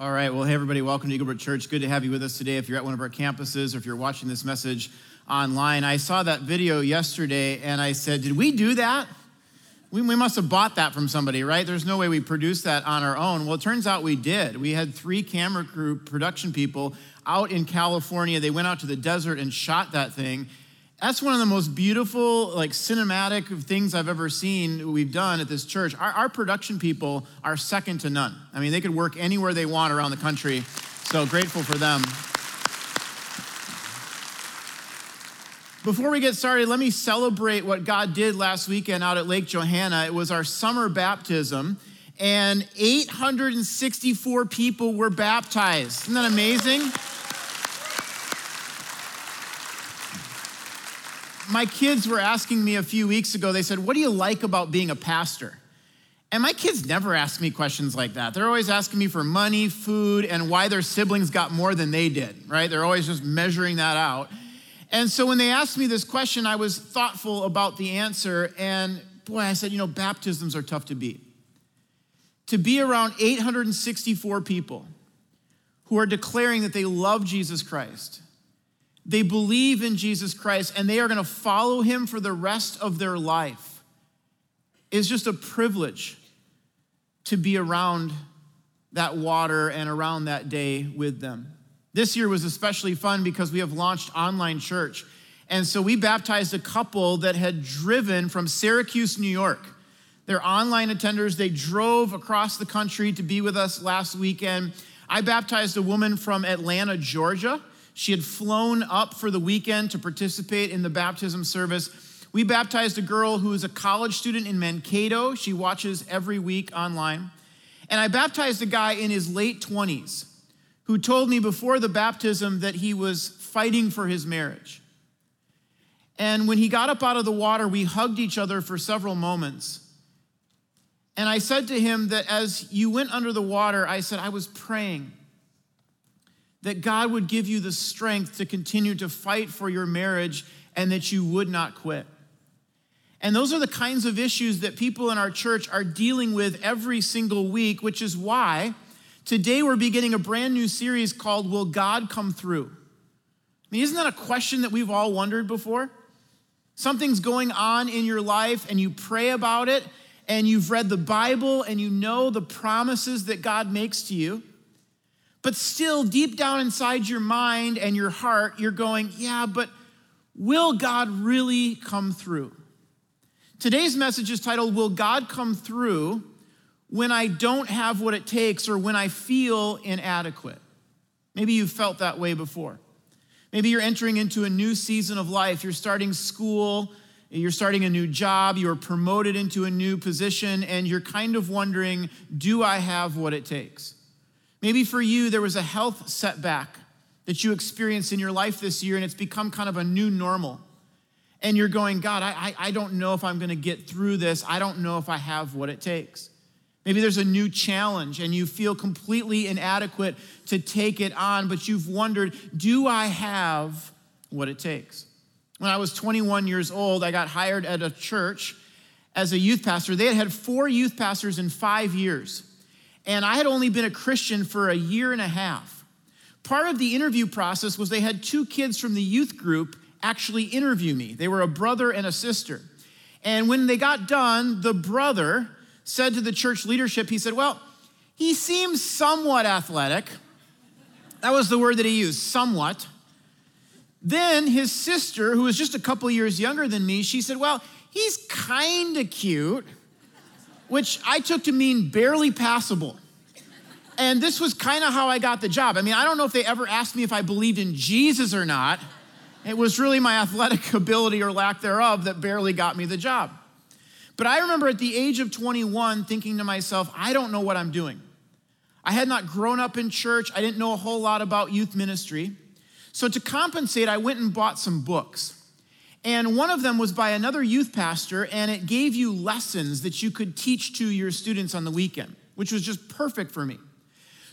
All right. Well, hey, everybody, welcome to Eaglebrook Church. Good to have you with us today. If you're at one of our campuses or if you're watching this message online, I saw that video yesterday and I said, Did we do that? We, we must have bought that from somebody, right? There's no way we produced that on our own. Well, it turns out we did. We had three camera crew production people out in California. They went out to the desert and shot that thing. That's one of the most beautiful, like cinematic things I've ever seen we've done at this church. Our, our, production people are second to none. I mean, they could work anywhere they want around the country. So grateful for them. Before we get started, let me celebrate what God did last weekend out at Lake Johanna. It was our summer baptism, and 864 people were baptized. Isn't that amazing? My kids were asking me a few weeks ago, they said, What do you like about being a pastor? And my kids never ask me questions like that. They're always asking me for money, food, and why their siblings got more than they did, right? They're always just measuring that out. And so when they asked me this question, I was thoughtful about the answer. And boy, I said, you know, baptisms are tough to beat. To be around 864 people who are declaring that they love Jesus Christ, they believe in Jesus Christ and they are going to follow him for the rest of their life. It's just a privilege to be around that water and around that day with them. This year was especially fun because we have launched online church. And so we baptized a couple that had driven from Syracuse, New York. They're online attenders. They drove across the country to be with us last weekend. I baptized a woman from Atlanta, Georgia. She had flown up for the weekend to participate in the baptism service. We baptized a girl who is a college student in Mankato. She watches every week online. And I baptized a guy in his late 20s who told me before the baptism that he was fighting for his marriage. And when he got up out of the water, we hugged each other for several moments. And I said to him that as you went under the water, I said, I was praying that God would give you the strength to continue to fight for your marriage and that you would not quit. And those are the kinds of issues that people in our church are dealing with every single week, which is why today we're beginning a brand new series called Will God Come Through? I mean, isn't that a question that we've all wondered before? Something's going on in your life and you pray about it and you've read the Bible and you know the promises that God makes to you. But still, deep down inside your mind and your heart, you're going, yeah, but will God really come through? Today's message is titled, Will God Come Through When I Don't Have What It Takes or When I Feel Inadequate? Maybe you've felt that way before. Maybe you're entering into a new season of life. You're starting school, you're starting a new job, you're promoted into a new position, and you're kind of wondering, do I have what it takes? Maybe for you, there was a health setback that you experienced in your life this year, and it's become kind of a new normal. And you're going, God, I, I I don't know if I'm going to get through this. I don't know if I have what it takes. Maybe there's a new challenge and you feel completely inadequate to take it on, but you've wondered, do I have what it takes? When I was 21 years old, I got hired at a church as a youth pastor. They had had four youth pastors in five years and I had only been a Christian for a year and a half. Part of the interview process was they had two kids from the youth group actually interview me. They were a brother and a sister. And when they got done, the brother said to the church leadership, he said, Well, he seems somewhat athletic. That was the word that he used, somewhat. Then his sister, who was just a couple years younger than me, she said, Well, he's kind of cute which I took to mean barely passable. And this was kind of how I got the job. I mean, I don't know if they ever asked me if I believed in Jesus or not. It was really my athletic ability or lack thereof that barely got me the job. But I remember at the age of 21 thinking to myself, I don't know what I'm doing. I had not grown up in church, I didn't know a whole lot about youth ministry. So to compensate, I went and bought some books. And one of them was by another youth pastor, and it gave you lessons that you could teach to your students on the weekend, which was just perfect for me.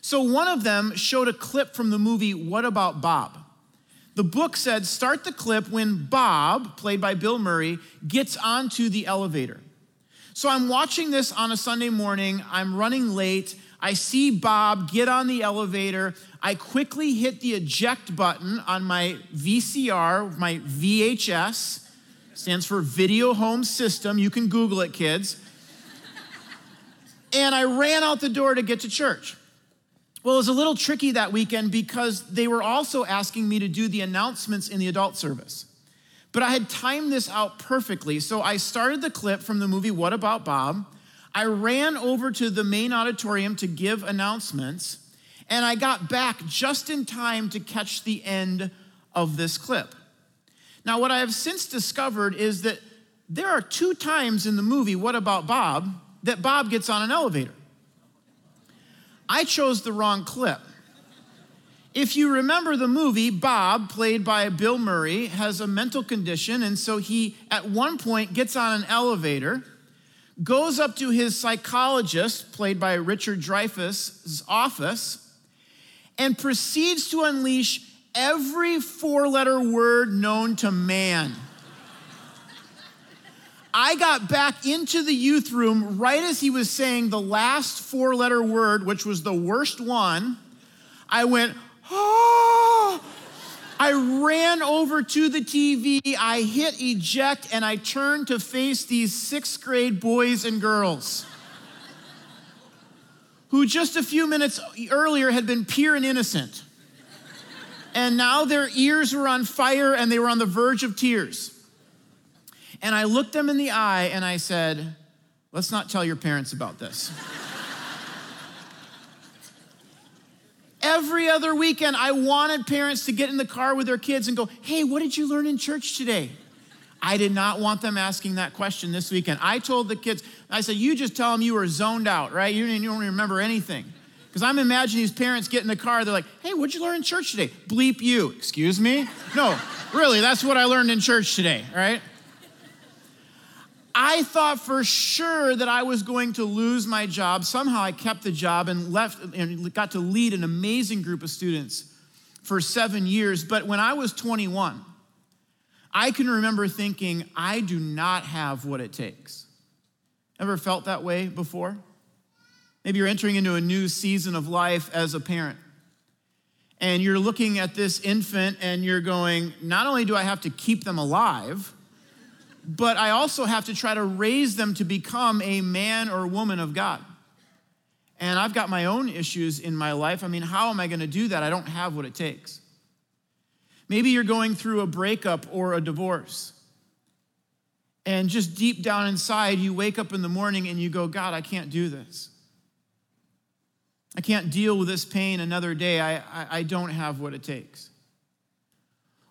So one of them showed a clip from the movie What About Bob? The book said start the clip when Bob, played by Bill Murray, gets onto the elevator. So I'm watching this on a Sunday morning. I'm running late. I see Bob get on the elevator. I quickly hit the eject button on my VCR, my VHS, stands for Video Home System. You can Google it, kids. and I ran out the door to get to church. Well, it was a little tricky that weekend because they were also asking me to do the announcements in the adult service. But I had timed this out perfectly. So I started the clip from the movie What About Bob? I ran over to the main auditorium to give announcements, and I got back just in time to catch the end of this clip. Now, what I have since discovered is that there are two times in the movie What About Bob that Bob gets on an elevator. I chose the wrong clip. If you remember the movie, Bob, played by Bill Murray, has a mental condition, and so he, at one point, gets on an elevator, goes up to his psychologist, played by Richard Dreyfuss' office, and proceeds to unleash every four letter word known to man. I got back into the youth room right as he was saying the last four letter word, which was the worst one. I went, oh. I ran over to the TV, I hit eject, and I turned to face these sixth grade boys and girls who just a few minutes earlier had been pure and innocent. And now their ears were on fire and they were on the verge of tears. And I looked them in the eye and I said, Let's not tell your parents about this. Every other weekend, I wanted parents to get in the car with their kids and go, Hey, what did you learn in church today? I did not want them asking that question this weekend. I told the kids, I said, You just tell them you were zoned out, right? You, don't remember anything. Because I'm imagining these parents get in the car, they're like, Hey, what'd you learn in church today? Bleep you. Excuse me? No, really, that's what I learned in church today, right? I thought for sure that I was going to lose my job. Somehow I kept the job and left and got to lead an amazing group of students for seven years. But when I was 21, I can remember thinking, I do not have what it takes. Ever felt that way before? Maybe you're entering into a new season of life as a parent. And you're looking at this infant and you're going, not only do I have to keep them alive, but I also have to try to raise them to become a man or woman of God. And I've got my own issues in my life. I mean, how am I going to do that? I don't have what it takes. Maybe you're going through a breakup or a divorce. And just deep down inside, you wake up in the morning and you go, God, I can't do this. I can't deal with this pain another day. I, I, I don't have what it takes.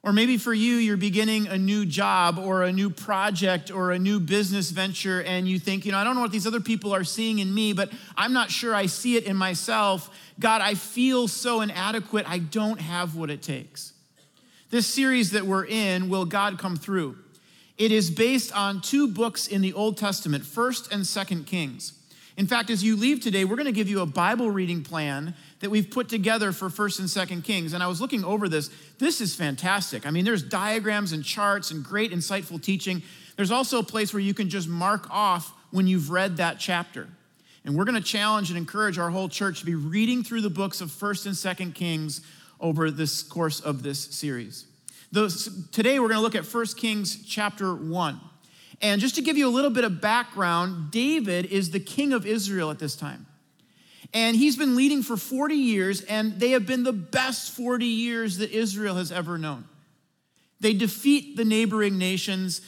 Or maybe for you, you're beginning a new job or a new project or a new business venture, and you think, you know, I don't know what these other people are seeing in me, but I'm not sure I see it in myself. God, I feel so inadequate. I don't have what it takes. This series that we're in, Will God Come Through? It is based on two books in the Old Testament, 1st and 2nd Kings. In fact, as you leave today, we're going to give you a Bible reading plan that we've put together for 1st and 2nd Kings. And I was looking over this. This is fantastic. I mean, there's diagrams and charts and great insightful teaching. There's also a place where you can just mark off when you've read that chapter. And we're going to challenge and encourage our whole church to be reading through the books of 1st and 2nd Kings over this course of this series. Those, today we're going to look at 1 Kings chapter 1. And just to give you a little bit of background, David is the king of Israel at this time. And he's been leading for 40 years, and they have been the best 40 years that Israel has ever known. They defeat the neighboring nations.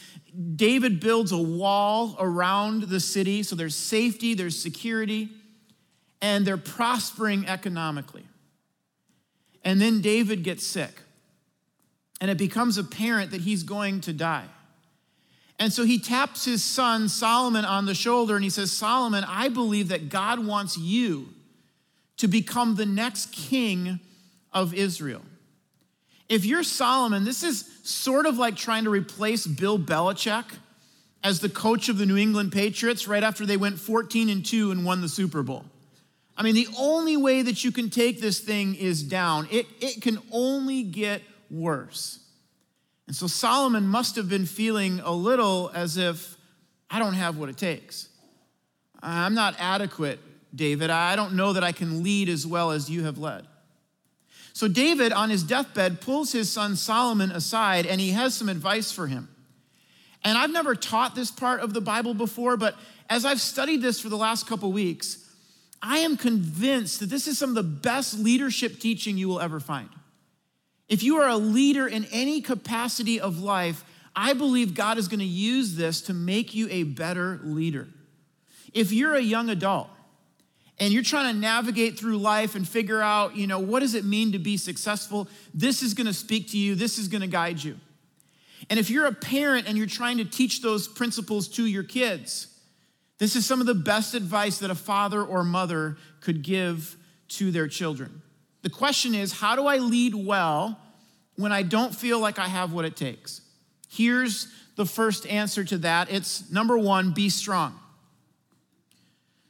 David builds a wall around the city, so there's safety, there's security, and they're prospering economically. And then David gets sick, and it becomes apparent that he's going to die. And so he taps his son Solomon on the shoulder and he says, Solomon, I believe that God wants you to become the next king of Israel. If you're Solomon, this is sort of like trying to replace Bill Belichick as the coach of the New England Patriots right after they went 14 and 2 and won the Super Bowl. I mean, the only way that you can take this thing is down. It, it can only get worse. And so Solomon must have been feeling a little as if I don't have what it takes. I'm not adequate David. I don't know that I can lead as well as you have led. So, David, on his deathbed, pulls his son Solomon aside and he has some advice for him. And I've never taught this part of the Bible before, but as I've studied this for the last couple weeks, I am convinced that this is some of the best leadership teaching you will ever find. If you are a leader in any capacity of life, I believe God is going to use this to make you a better leader. If you're a young adult and you're trying to navigate through life and figure out, you know, what does it mean to be successful? This is going to speak to you. This is going to guide you. And if you're a parent and you're trying to teach those principles to your kids, this is some of the best advice that a father or mother could give to their children. The question is, how do I lead well when I don't feel like I have what it takes? Here's the first answer to that it's number one, be strong.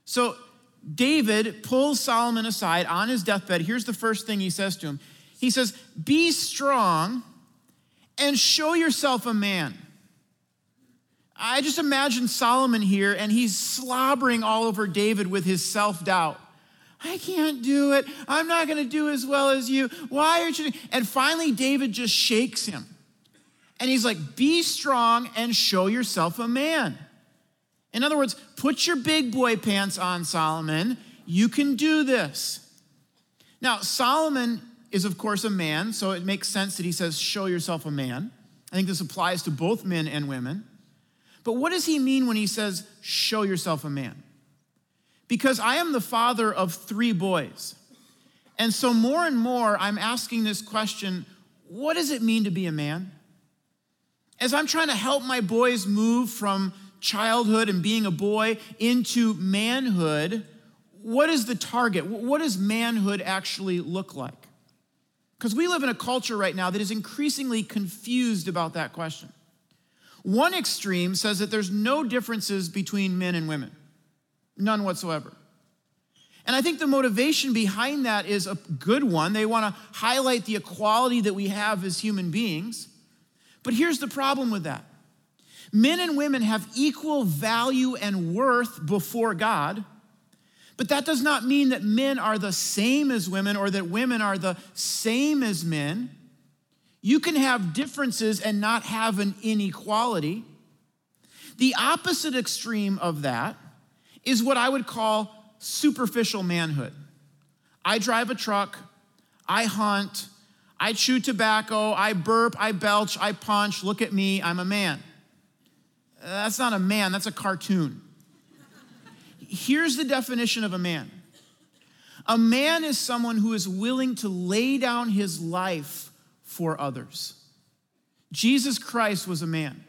So, David pulls Solomon aside on his deathbed. Here's the first thing he says to him He says, Be strong and show yourself a man. I just imagine Solomon here and he's slobbering all over David with his self doubt. I can't do it. I'm not going to do as well as you. Why aren't you? And finally, David just shakes him. And he's like, Be strong and show yourself a man. In other words, put your big boy pants on, Solomon. You can do this. Now, Solomon is, of course, a man, so it makes sense that he says, Show yourself a man. I think this applies to both men and women. But what does he mean when he says, Show yourself a man? Because I am the father of three boys. And so, more and more, I'm asking this question what does it mean to be a man? As I'm trying to help my boys move from childhood and being a boy into manhood, what is the target? What does manhood actually look like? Because we live in a culture right now that is increasingly confused about that question. One extreme says that there's no differences between men and women, none whatsoever. And I think the motivation behind that is a good one. They want to highlight the equality that we have as human beings. But here's the problem with that Men and women have equal value and worth before God, but that does not mean that men are the same as women or that women are the same as men. You can have differences and not have an inequality. The opposite extreme of that is what I would call superficial manhood. I drive a truck, I hunt, I chew tobacco, I burp, I belch, I punch, look at me, I'm a man. That's not a man, that's a cartoon. Here's the definition of a man a man is someone who is willing to lay down his life for others. Jesus Christ was a man.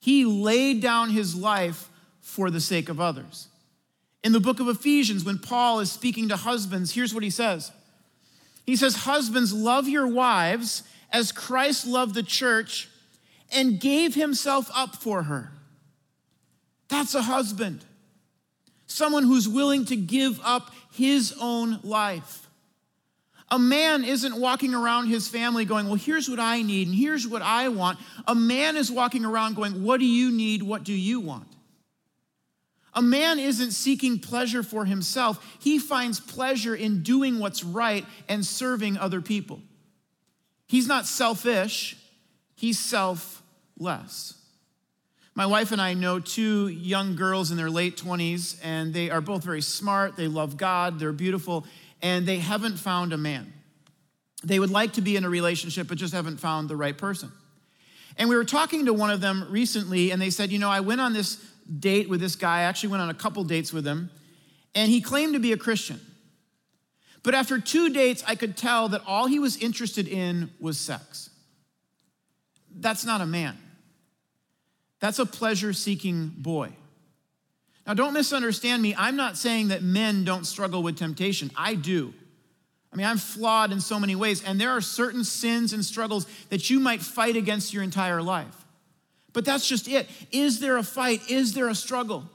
He laid down his life for the sake of others. In the book of Ephesians, when Paul is speaking to husbands, here's what he says He says, Husbands, love your wives as Christ loved the church and gave himself up for her. That's a husband. Someone who's willing to give up his own life. A man isn't walking around his family going, Well, here's what I need and here's what I want. A man is walking around going, What do you need? What do you want? A man isn't seeking pleasure for himself, he finds pleasure in doing what's right and serving other people. He's not selfish, he's self less. My wife and I know two young girls in their late 20s, and they are both very smart. They love God, they're beautiful, and they haven't found a man. They would like to be in a relationship, but just haven't found the right person. And we were talking to one of them recently, and they said, You know, I went on this date with this guy. I actually went on a couple dates with him, and he claimed to be a Christian. But after two dates, I could tell that all he was interested in was sex. That's not a man. That's a pleasure seeking boy. Now, don't misunderstand me. I'm not saying that men don't struggle with temptation. I do. I mean, I'm flawed in so many ways, and there are certain sins and struggles that you might fight against your entire life. But that's just it. Is there a fight? Is there a struggle?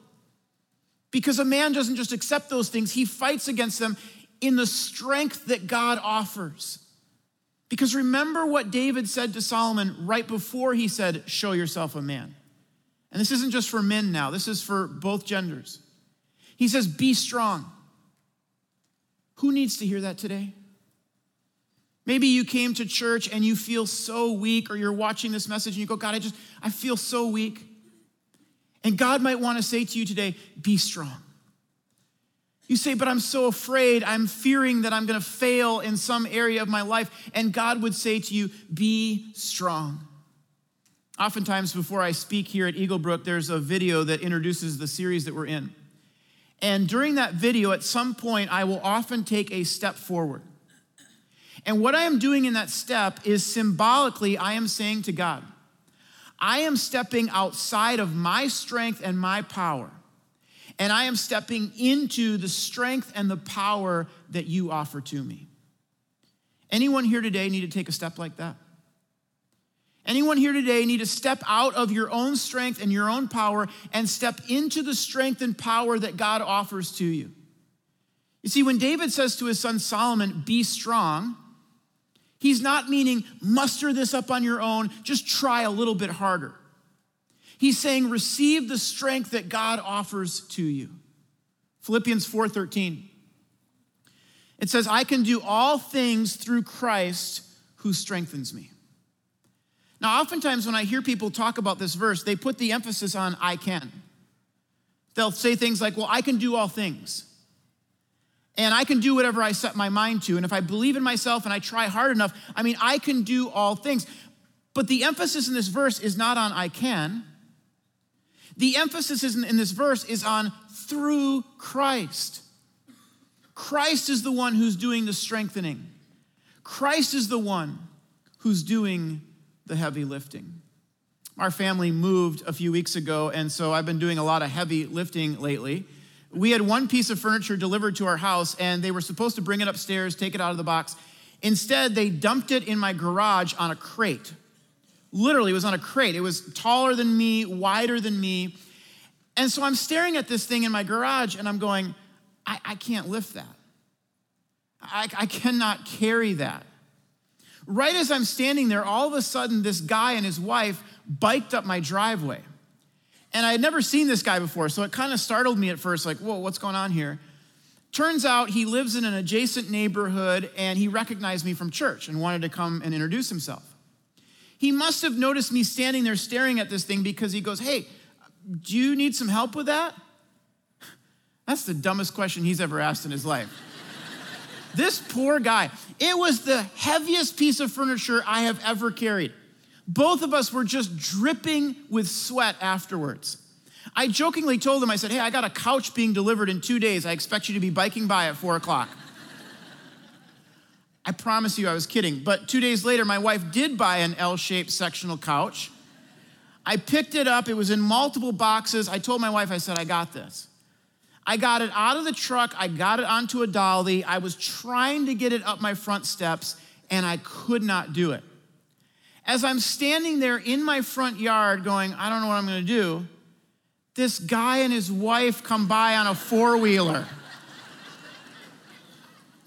Because a man doesn't just accept those things, he fights against them in the strength that God offers. Because remember what David said to Solomon right before he said, Show yourself a man. And this isn't just for men now, this is for both genders. He says, Be strong. Who needs to hear that today? Maybe you came to church and you feel so weak, or you're watching this message and you go, God, I just, I feel so weak. And God might want to say to you today, Be strong. You say, but I'm so afraid. I'm fearing that I'm going to fail in some area of my life. And God would say to you, Be strong. Oftentimes, before I speak here at Eaglebrook, there's a video that introduces the series that we're in. And during that video, at some point, I will often take a step forward. And what I am doing in that step is symbolically, I am saying to God, I am stepping outside of my strength and my power and I am stepping into the strength and the power that you offer to me. Anyone here today need to take a step like that? Anyone here today need to step out of your own strength and your own power and step into the strength and power that God offers to you? You see, when David says to his son Solomon, be strong, he's not meaning muster this up on your own, just try a little bit harder. He's saying, receive the strength that God offers to you. Philippians 4:13. It says, I can do all things through Christ who strengthens me. Now, oftentimes when I hear people talk about this verse, they put the emphasis on I can. They'll say things like, Well, I can do all things. And I can do whatever I set my mind to. And if I believe in myself and I try hard enough, I mean, I can do all things. But the emphasis in this verse is not on I can, the emphasis in this verse is on through Christ. Christ is the one who's doing the strengthening. Christ is the one who's doing the heavy lifting. Our family moved a few weeks ago, and so I've been doing a lot of heavy lifting lately. We had one piece of furniture delivered to our house, and they were supposed to bring it upstairs, take it out of the box. Instead, they dumped it in my garage on a crate. Literally, it was on a crate. It was taller than me, wider than me. And so I'm staring at this thing in my garage and I'm going, I, I can't lift that. I, I cannot carry that. Right as I'm standing there, all of a sudden, this guy and his wife biked up my driveway. And I had never seen this guy before, so it kind of startled me at first like, whoa, what's going on here? Turns out he lives in an adjacent neighborhood and he recognized me from church and wanted to come and introduce himself. He must have noticed me standing there staring at this thing because he goes, Hey, do you need some help with that? That's the dumbest question he's ever asked in his life. this poor guy, it was the heaviest piece of furniture I have ever carried. Both of us were just dripping with sweat afterwards. I jokingly told him, I said, Hey, I got a couch being delivered in two days. I expect you to be biking by at four o'clock. I promise you I was kidding. But two days later, my wife did buy an L shaped sectional couch. I picked it up, it was in multiple boxes. I told my wife, I said, I got this. I got it out of the truck, I got it onto a dolly. I was trying to get it up my front steps, and I could not do it. As I'm standing there in my front yard going, I don't know what I'm gonna do, this guy and his wife come by on a four wheeler.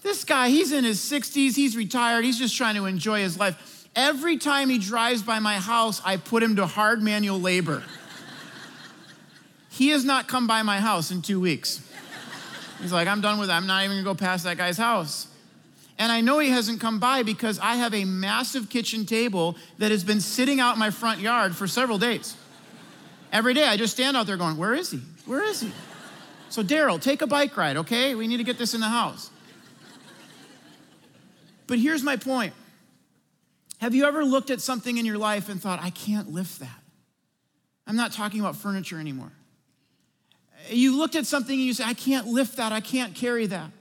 This guy, he's in his 60s, he's retired, he's just trying to enjoy his life. Every time he drives by my house, I put him to hard manual labor. he has not come by my house in two weeks. He's like, I'm done with that. I'm not even gonna go past that guy's house. And I know he hasn't come by because I have a massive kitchen table that has been sitting out in my front yard for several days. Every day I just stand out there going, Where is he? Where is he? So, Daryl, take a bike ride, okay? We need to get this in the house. But here's my point Have you ever looked at something in your life and thought, I can't lift that? I'm not talking about furniture anymore. You looked at something and you say, I can't lift that, I can't carry that.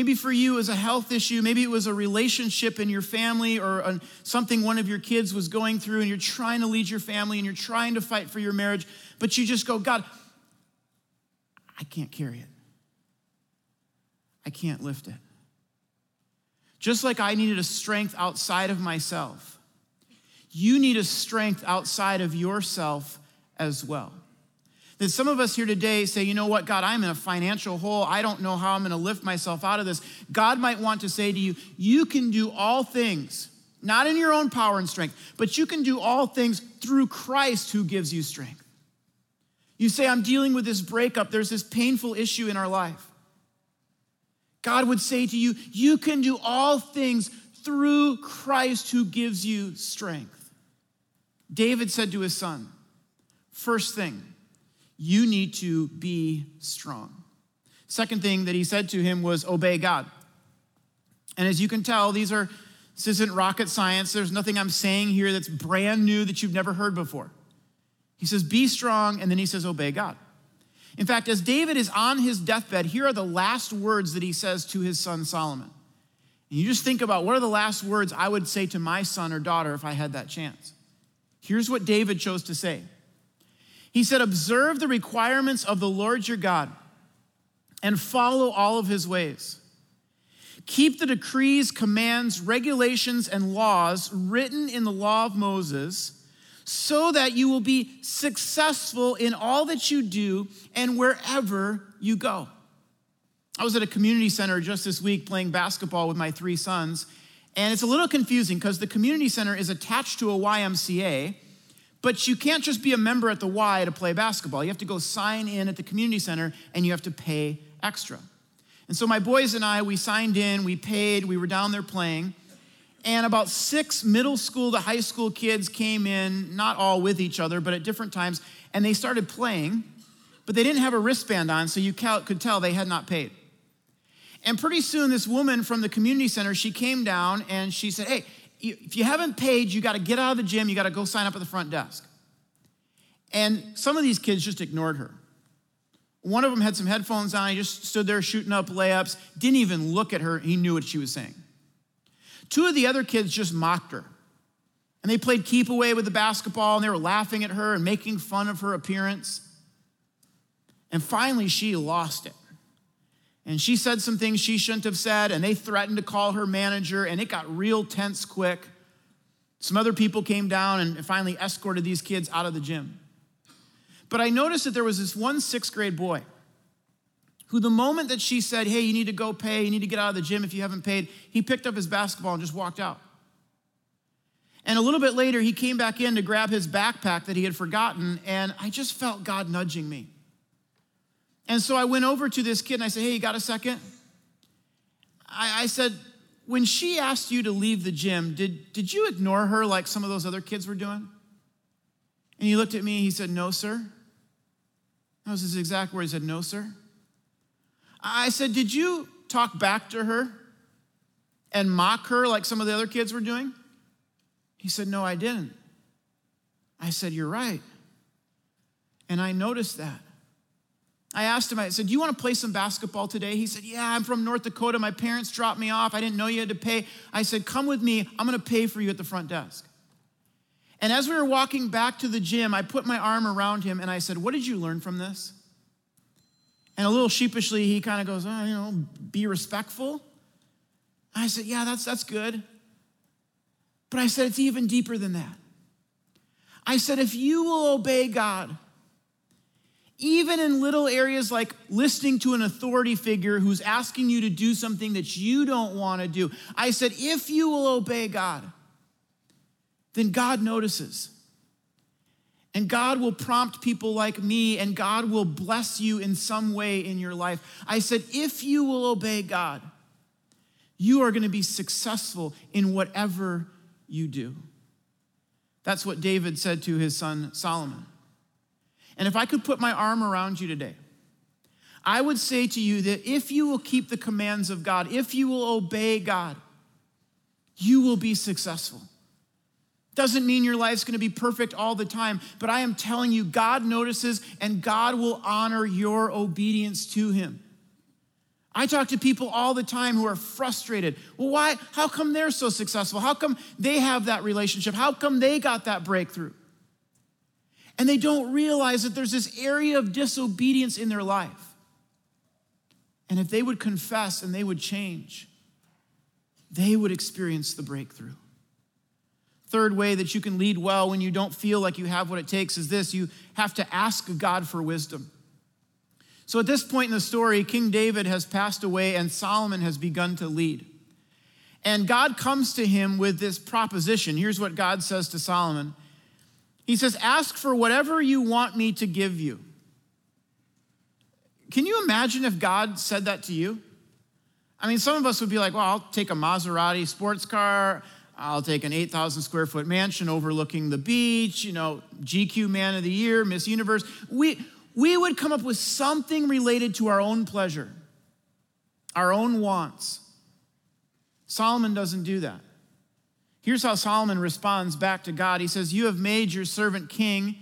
Maybe for you it was a health issue, maybe it was a relationship in your family or something one of your kids was going through, and you're trying to lead your family and you're trying to fight for your marriage, but you just go, God, I can't carry it. I can't lift it. Just like I needed a strength outside of myself, you need a strength outside of yourself as well. That some of us here today say, you know what, God, I'm in a financial hole. I don't know how I'm going to lift myself out of this. God might want to say to you, you can do all things, not in your own power and strength, but you can do all things through Christ who gives you strength. You say, I'm dealing with this breakup, there's this painful issue in our life. God would say to you, You can do all things through Christ who gives you strength. David said to his son, First thing, you need to be strong. Second thing that he said to him was obey God. And as you can tell, these are this isn't rocket science. There's nothing I'm saying here that's brand new that you've never heard before. He says, Be strong, and then he says, Obey God. In fact, as David is on his deathbed, here are the last words that he says to his son Solomon. And you just think about what are the last words I would say to my son or daughter if I had that chance. Here's what David chose to say He said, Observe the requirements of the Lord your God and follow all of his ways. Keep the decrees, commands, regulations, and laws written in the law of Moses so that you will be successful in all that you do and wherever you go. I was at a community center just this week playing basketball with my three sons, and it's a little confusing because the community center is attached to a YMCA, but you can't just be a member at the Y to play basketball. You have to go sign in at the community center and you have to pay extra. And so my boys and I, we signed in, we paid, we were down there playing. And about six middle school to high school kids came in, not all with each other, but at different times, and they started playing, but they didn't have a wristband on, so you could tell they had not paid. And pretty soon, this woman from the community center, she came down and she said, Hey, if you haven't paid, you got to get out of the gym, you got to go sign up at the front desk. And some of these kids just ignored her. One of them had some headphones on, he just stood there shooting up layups, didn't even look at her, he knew what she was saying. Two of the other kids just mocked her. And they played keep away with the basketball and they were laughing at her and making fun of her appearance. And finally, she lost it. And she said some things she shouldn't have said, and they threatened to call her manager, and it got real tense quick. Some other people came down and finally escorted these kids out of the gym. But I noticed that there was this one sixth grade boy who, the moment that she said, Hey, you need to go pay, you need to get out of the gym if you haven't paid, he picked up his basketball and just walked out. And a little bit later, he came back in to grab his backpack that he had forgotten, and I just felt God nudging me. And so I went over to this kid and I said, Hey, you got a second? I, I said, When she asked you to leave the gym, did, did you ignore her like some of those other kids were doing? And he looked at me, and he said, No, sir. That was his exact word. He said, No, sir. I said, Did you talk back to her and mock her like some of the other kids were doing? He said, No, I didn't. I said, You're right. And I noticed that. I asked him, I said, Do you want to play some basketball today? He said, Yeah, I'm from North Dakota. My parents dropped me off. I didn't know you had to pay. I said, Come with me. I'm going to pay for you at the front desk. And as we were walking back to the gym, I put my arm around him and I said, What did you learn from this? And a little sheepishly, he kind of goes, oh, you know, be respectful. I said, yeah, that's, that's good. But I said, it's even deeper than that. I said, if you will obey God, even in little areas like listening to an authority figure who's asking you to do something that you don't want to do, I said, if you will obey God, then God notices. And God will prompt people like me, and God will bless you in some way in your life. I said, if you will obey God, you are going to be successful in whatever you do. That's what David said to his son Solomon. And if I could put my arm around you today, I would say to you that if you will keep the commands of God, if you will obey God, you will be successful. Doesn't mean your life's gonna be perfect all the time, but I am telling you, God notices and God will honor your obedience to Him. I talk to people all the time who are frustrated. Well, why? How come they're so successful? How come they have that relationship? How come they got that breakthrough? And they don't realize that there's this area of disobedience in their life. And if they would confess and they would change, they would experience the breakthrough. Third way that you can lead well when you don't feel like you have what it takes is this you have to ask God for wisdom. So at this point in the story, King David has passed away and Solomon has begun to lead. And God comes to him with this proposition. Here's what God says to Solomon He says, Ask for whatever you want me to give you. Can you imagine if God said that to you? I mean, some of us would be like, well, I'll take a Maserati sports car. I'll take an 8,000 square foot mansion overlooking the beach, you know, GQ Man of the Year, Miss Universe. We, we would come up with something related to our own pleasure, our own wants. Solomon doesn't do that. Here's how Solomon responds back to God. He says, You have made your servant king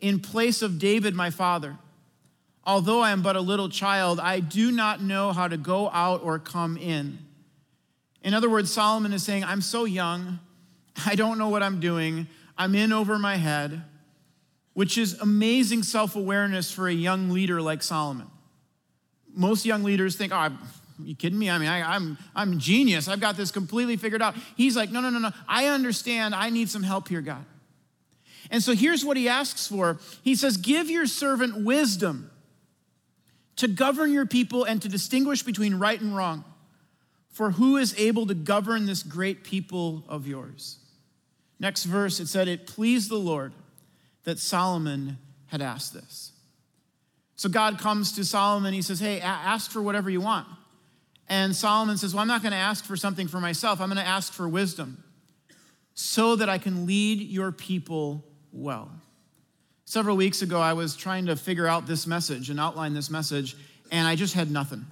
in place of David, my father. Although I am but a little child, I do not know how to go out or come in. In other words, Solomon is saying, I'm so young, I don't know what I'm doing, I'm in over my head, which is amazing self awareness for a young leader like Solomon. Most young leaders think, oh, you kidding me? I mean, I, I'm, I'm genius. I've got this completely figured out. He's like, no, no, no, no. I understand. I need some help here, God. And so here's what he asks for He says, Give your servant wisdom to govern your people and to distinguish between right and wrong. For who is able to govern this great people of yours? Next verse, it said, It pleased the Lord that Solomon had asked this. So God comes to Solomon, he says, Hey, ask for whatever you want. And Solomon says, Well, I'm not going to ask for something for myself. I'm going to ask for wisdom so that I can lead your people well. Several weeks ago, I was trying to figure out this message and outline this message, and I just had nothing.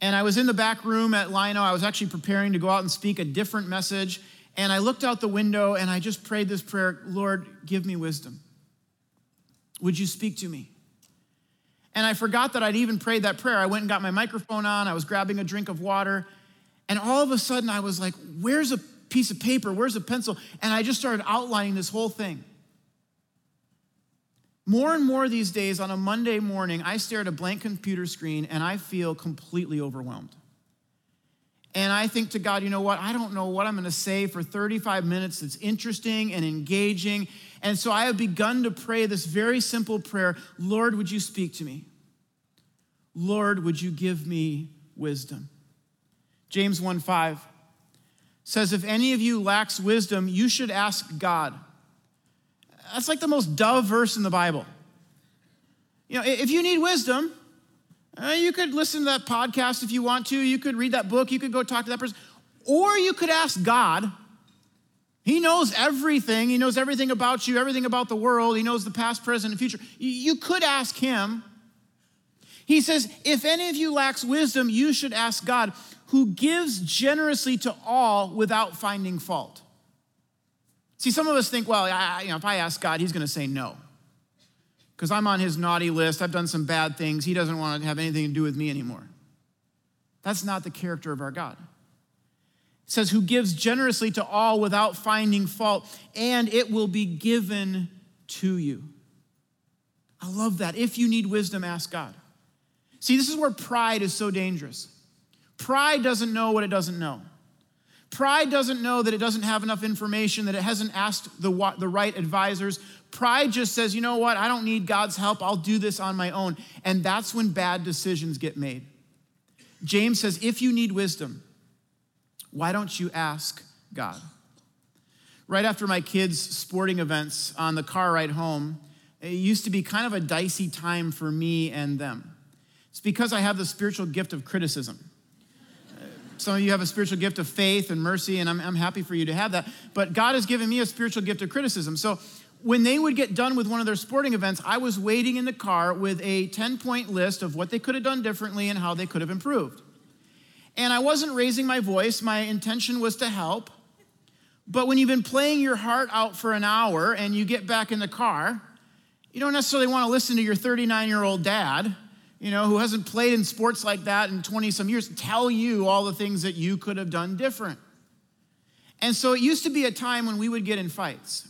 And I was in the back room at Lino. I was actually preparing to go out and speak a different message. And I looked out the window and I just prayed this prayer Lord, give me wisdom. Would you speak to me? And I forgot that I'd even prayed that prayer. I went and got my microphone on. I was grabbing a drink of water. And all of a sudden, I was like, where's a piece of paper? Where's a pencil? And I just started outlining this whole thing. More and more these days, on a Monday morning, I stare at a blank computer screen and I feel completely overwhelmed. And I think to God, you know what? I don't know what I'm going to say for 35 minutes that's interesting and engaging. And so I have begun to pray this very simple prayer Lord, would you speak to me? Lord, would you give me wisdom? James 1 5 says, If any of you lacks wisdom, you should ask God that's like the most dove verse in the Bible. You know, if you need wisdom, uh, you could listen to that podcast if you want to. You could read that book. You could go talk to that person. Or you could ask God. He knows everything. He knows everything about you, everything about the world. He knows the past, present, and future. You could ask Him. He says, If any of you lacks wisdom, you should ask God, who gives generously to all without finding fault. See, some of us think, well, I, you know, if I ask God, He's going to say no. Because I'm on His naughty list, I've done some bad things, He doesn't want to have anything to do with me anymore. That's not the character of our God. Says, who gives generously to all without finding fault, and it will be given to you. I love that. If you need wisdom, ask God. See, this is where pride is so dangerous. Pride doesn't know what it doesn't know. Pride doesn't know that it doesn't have enough information, that it hasn't asked the, the right advisors. Pride just says, you know what, I don't need God's help, I'll do this on my own. And that's when bad decisions get made. James says, if you need wisdom, why don't you ask God? Right after my kids' sporting events on the car ride home, it used to be kind of a dicey time for me and them. It's because I have the spiritual gift of criticism. Uh, some of you have a spiritual gift of faith and mercy, and I'm, I'm happy for you to have that. But God has given me a spiritual gift of criticism. So when they would get done with one of their sporting events, I was waiting in the car with a 10 point list of what they could have done differently and how they could have improved. And I wasn't raising my voice, my intention was to help. But when you've been playing your heart out for an hour and you get back in the car, you don't necessarily want to listen to your 39 year old dad you know, who hasn't played in sports like that in 20 some years, tell you all the things that you could have done different. And so it used to be a time when we would get in fights.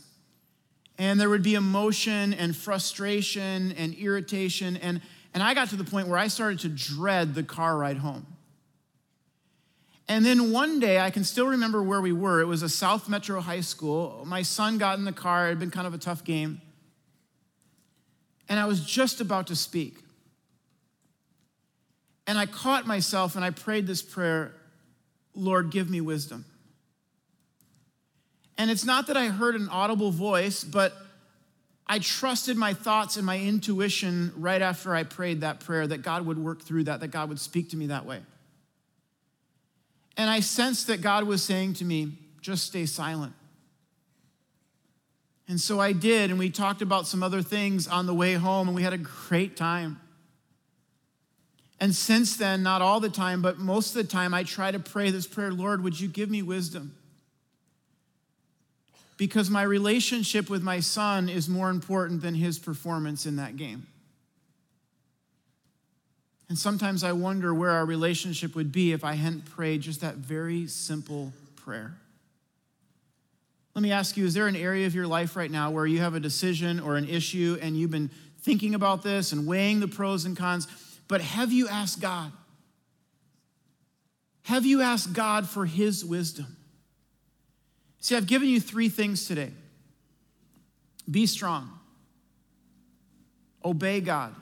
And there would be emotion and frustration and irritation. And, and I got to the point where I started to dread the car ride home. And then one day, I can still remember where we were. It was a South Metro High School. My son got in the car, it had been kind of a tough game. And I was just about to speak. And I caught myself and I prayed this prayer Lord, give me wisdom. And it's not that I heard an audible voice, but I trusted my thoughts and my intuition right after I prayed that prayer that God would work through that, that God would speak to me that way. And I sensed that God was saying to me, just stay silent. And so I did, and we talked about some other things on the way home, and we had a great time. And since then, not all the time, but most of the time, I try to pray this prayer Lord, would you give me wisdom? Because my relationship with my son is more important than his performance in that game. And sometimes I wonder where our relationship would be if I hadn't prayed just that very simple prayer. Let me ask you is there an area of your life right now where you have a decision or an issue and you've been thinking about this and weighing the pros and cons? But have you asked God? Have you asked God for His wisdom? See, I've given you three things today be strong, obey God,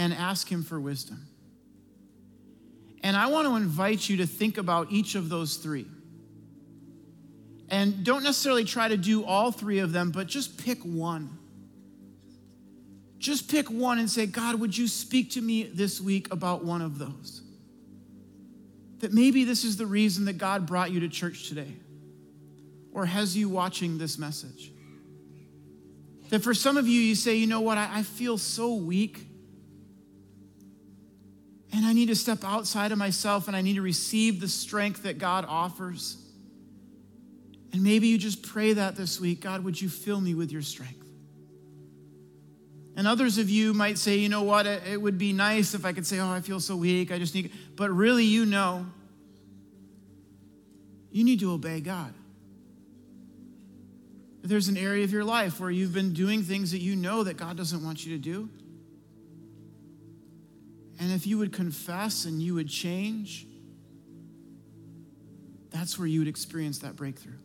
and ask Him for wisdom. And I want to invite you to think about each of those three. And don't necessarily try to do all three of them, but just pick one. Just pick one and say, God, would you speak to me this week about one of those? That maybe this is the reason that God brought you to church today or has you watching this message. That for some of you, you say, you know what, I, I feel so weak. And I need to step outside of myself and I need to receive the strength that God offers. And maybe you just pray that this week God, would you fill me with your strength? And others of you might say, you know what, it would be nice if I could say, oh, I feel so weak, I just need, but really, you know, you need to obey God. If there's an area of your life where you've been doing things that you know that God doesn't want you to do, and if you would confess and you would change, that's where you would experience that breakthrough.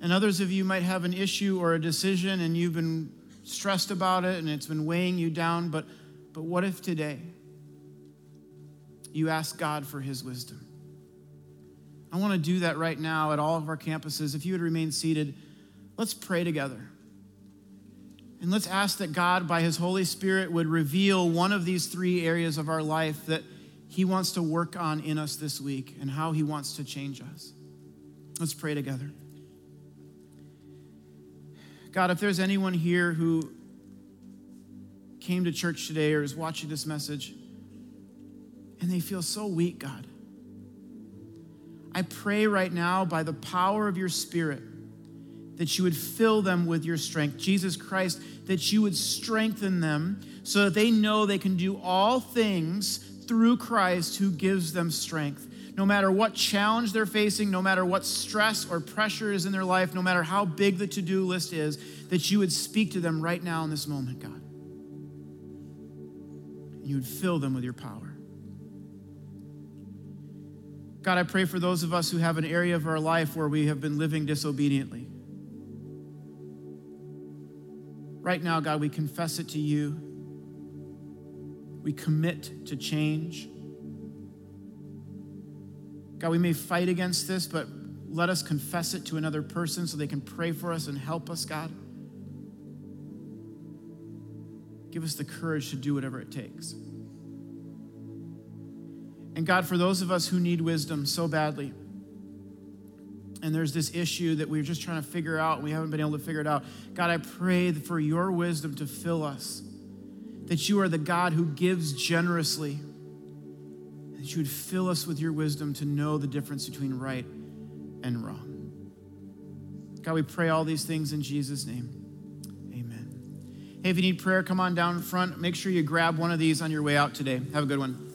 And others of you might have an issue or a decision and you've been stressed about it and it's been weighing you down, but, but what if today you ask God for his wisdom? I want to do that right now at all of our campuses. If you would remain seated, let's pray together. And let's ask that God, by his Holy Spirit, would reveal one of these three areas of our life that he wants to work on in us this week and how he wants to change us. Let's pray together. God, if there's anyone here who came to church today or is watching this message and they feel so weak, God, I pray right now by the power of your Spirit that you would fill them with your strength. Jesus Christ, that you would strengthen them so that they know they can do all things through Christ who gives them strength no matter what challenge they're facing, no matter what stress or pressure is in their life, no matter how big the to do list is, that you would speak to them right now in this moment, God. You would fill them with your power. God, I pray for those of us who have an area of our life where we have been living disobediently. Right now, God, we confess it to you. We commit to change. God, we may fight against this, but let us confess it to another person so they can pray for us and help us, God. Give us the courage to do whatever it takes. And God, for those of us who need wisdom so badly, and there's this issue that we're just trying to figure out and we haven't been able to figure it out, God, I pray for your wisdom to fill us, that you are the God who gives generously that you would fill us with your wisdom to know the difference between right and wrong. God, we pray all these things in Jesus' name. Amen. Hey, if you need prayer, come on down front. Make sure you grab one of these on your way out today. Have a good one.